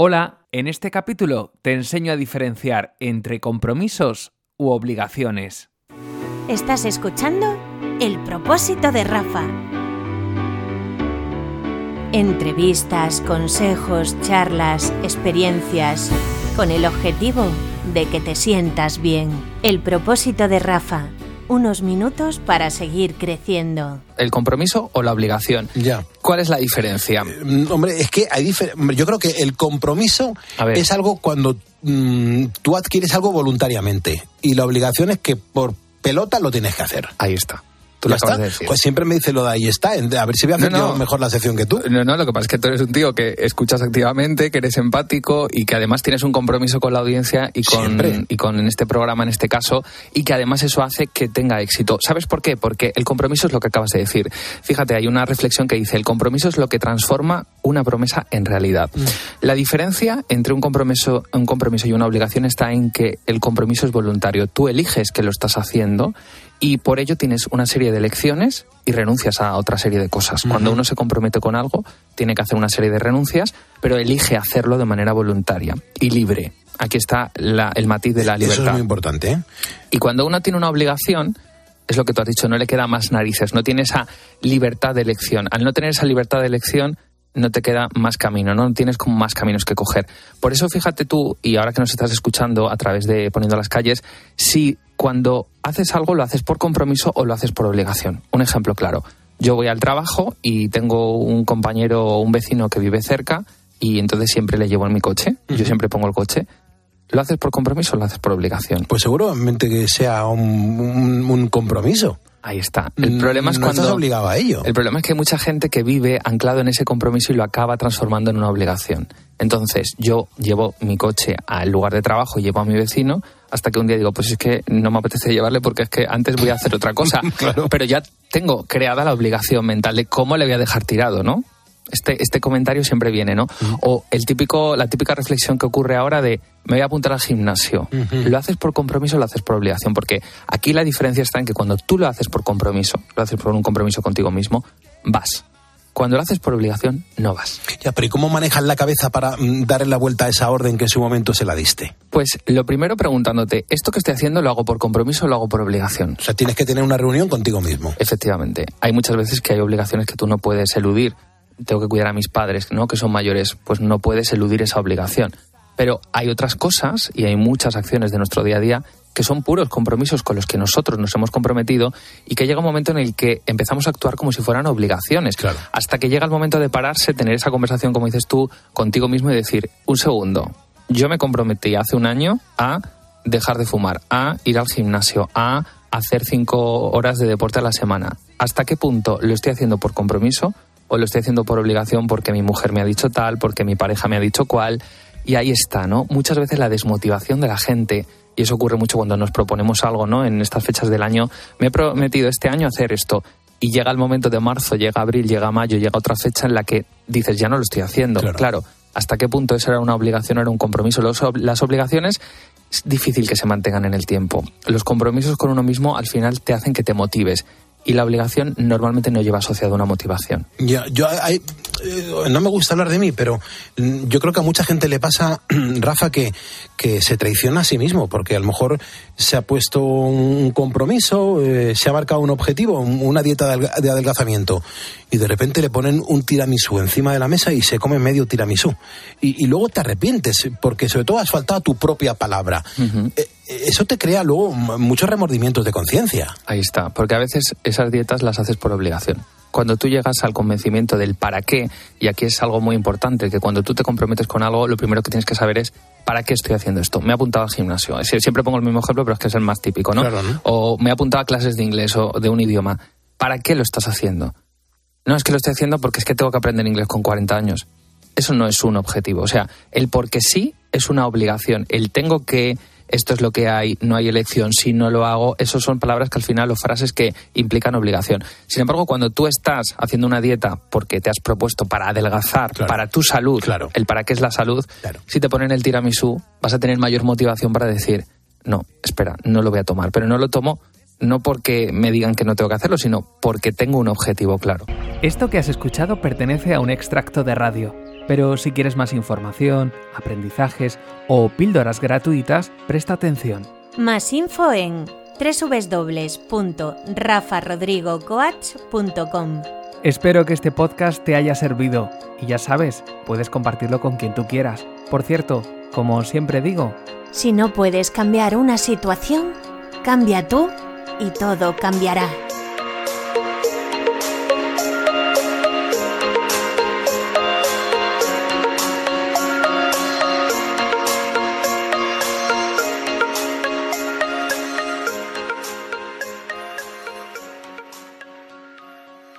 Hola, en este capítulo te enseño a diferenciar entre compromisos u obligaciones. Estás escuchando El propósito de Rafa. Entrevistas, consejos, charlas, experiencias, con el objetivo de que te sientas bien. El propósito de Rafa unos minutos para seguir creciendo. ¿El compromiso o la obligación? Ya. ¿Cuál es la diferencia? Eh, hombre, es que hay diferencia. Yo creo que el compromiso es algo cuando mm, tú adquieres algo voluntariamente y la obligación es que por pelota lo tienes que hacer. Ahí está. ¿Tú Pues siempre me dice lo de ahí está. A ver si voy a hacer mejor la sección que tú. No, no, lo que pasa es que tú eres un tío que escuchas activamente, que eres empático y que además tienes un compromiso con la audiencia y con, y con este programa en este caso y que además eso hace que tenga éxito. ¿Sabes por qué? Porque el compromiso es lo que acabas de decir. Fíjate, hay una reflexión que dice, el compromiso es lo que transforma una promesa en realidad. Mm. La diferencia entre un compromiso, un compromiso y una obligación está en que el compromiso es voluntario. Tú eliges que lo estás haciendo y por ello tienes una serie de elecciones y renuncias a otra serie de cosas. Cuando uno se compromete con algo, tiene que hacer una serie de renuncias, pero elige hacerlo de manera voluntaria y libre. Aquí está el matiz de la libertad. Eso es muy importante. ¿eh? Y cuando uno tiene una obligación, es lo que tú has dicho, no le queda más narices, no tiene esa libertad de elección. Al no tener esa libertad de elección, no te queda más camino, no tienes como más caminos que coger. Por eso fíjate tú, y ahora que nos estás escuchando a través de Poniendo las calles, si cuando haces algo lo haces por compromiso o lo haces por obligación. Un ejemplo claro. Yo voy al trabajo y tengo un compañero o un vecino que vive cerca y entonces siempre le llevo en mi coche. Yo siempre pongo el coche. ¿Lo haces por compromiso o lo haces por obligación? Pues seguramente que sea un compromiso. Ahí está. El mm, problema es cuando. Estás obligado a ello. El problema es que hay mucha gente que vive anclado en ese compromiso y lo acaba transformando en una obligación. Entonces, yo llevo mi coche al lugar de trabajo y llevo a mi vecino hasta que un día digo, pues es que no me apetece llevarle porque es que antes voy a hacer otra cosa. Pero ya tengo creada la obligación mental de cómo le voy a dejar tirado, ¿no? Este, este comentario siempre viene, ¿no? O el típico, la típica reflexión que ocurre ahora de me voy a apuntar al gimnasio. ¿Lo haces por compromiso o lo haces por obligación? Porque aquí la diferencia está en que cuando tú lo haces por compromiso, lo haces por un compromiso contigo mismo, vas. Cuando lo haces por obligación, no vas. Ya, pero ¿y cómo manejas la cabeza para mm, darle la vuelta a esa orden que en su momento se la diste? Pues lo primero preguntándote, ¿esto que estoy haciendo lo hago por compromiso o lo hago por obligación? O sea, tienes que tener una reunión contigo mismo. Efectivamente. Hay muchas veces que hay obligaciones que tú no puedes eludir tengo que cuidar a mis padres, ¿no? que son mayores, pues no puedes eludir esa obligación. Pero hay otras cosas y hay muchas acciones de nuestro día a día que son puros compromisos con los que nosotros nos hemos comprometido y que llega un momento en el que empezamos a actuar como si fueran obligaciones. Hasta que llega el momento de pararse, tener esa conversación, como dices tú, contigo mismo y decir, un segundo, yo me comprometí hace un año a dejar de fumar, a ir al gimnasio, a hacer cinco horas de deporte a la semana. ¿Hasta qué punto lo estoy haciendo por compromiso o lo estoy haciendo por obligación porque mi mujer me ha dicho tal, porque mi pareja me ha dicho cual. Y ahí está, ¿no? Muchas veces la desmotivación de la gente, y eso ocurre mucho cuando nos proponemos algo, ¿no? En estas fechas del año, me he prometido este año hacer esto. Y llega el momento de marzo, llega abril, llega mayo, llega otra fecha en la que dices, ya no lo estoy haciendo. Claro. ¿Hasta qué punto eso era una obligación o era un compromiso? las obligaciones es difícil que se mantengan en el tiempo. Los compromisos con uno mismo al final te hacen que te motives y la obligación normalmente no lleva asociado una motivación. Ya, yo hay, eh, no me gusta hablar de mí, pero mm, yo creo que a mucha gente le pasa, Rafa, que, que se traiciona a sí mismo, porque a lo mejor se ha puesto un compromiso, eh, se ha marcado un objetivo, una dieta de adelgazamiento, y de repente le ponen un tiramisú encima de la mesa y se come medio tiramisú. Y, luego te arrepientes, porque sobre todo has faltado a tu propia palabra. Eh, eso te crea luego muchos remordimientos de conciencia. Ahí está, porque a veces esas dietas las haces por obligación cuando tú llegas al convencimiento del para qué, y aquí es algo muy importante, que cuando tú te comprometes con algo, lo primero que tienes que saber es ¿para qué estoy haciendo esto? Me he apuntado al gimnasio. Siempre pongo el mismo ejemplo, pero es que es el más típico, ¿no? O me he apuntado a clases de inglés o de un idioma. ¿Para qué lo estás haciendo? No, es que lo estoy haciendo porque es que tengo que aprender inglés con 40 años. Eso no es un objetivo. O sea, el porque sí es una obligación. El tengo que esto es lo que hay, no hay elección, si no lo hago, esas son palabras que al final o frases que implican obligación. Sin embargo, cuando tú estás haciendo una dieta porque te has propuesto para adelgazar, para tu salud, claro. el para qué es la salud, si te ponen el tiramisú, vas a tener mayor motivación para decir, no, espera, no lo voy a tomar, pero no lo tomo no porque me digan que no tengo que hacerlo, sino porque tengo un objetivo claro. Esto que has escuchado pertenece a un extracto de radio Pero si quieres más información, aprendizajes o píldoras gratuitas, presta atención. Más info en www.rafarodrigocoach.com. Espero que este podcast te haya servido y ya sabes, puedes compartirlo con quien tú quieras. Por cierto, como siempre digo, si no puedes cambiar una situación, cambia tú y todo cambiará.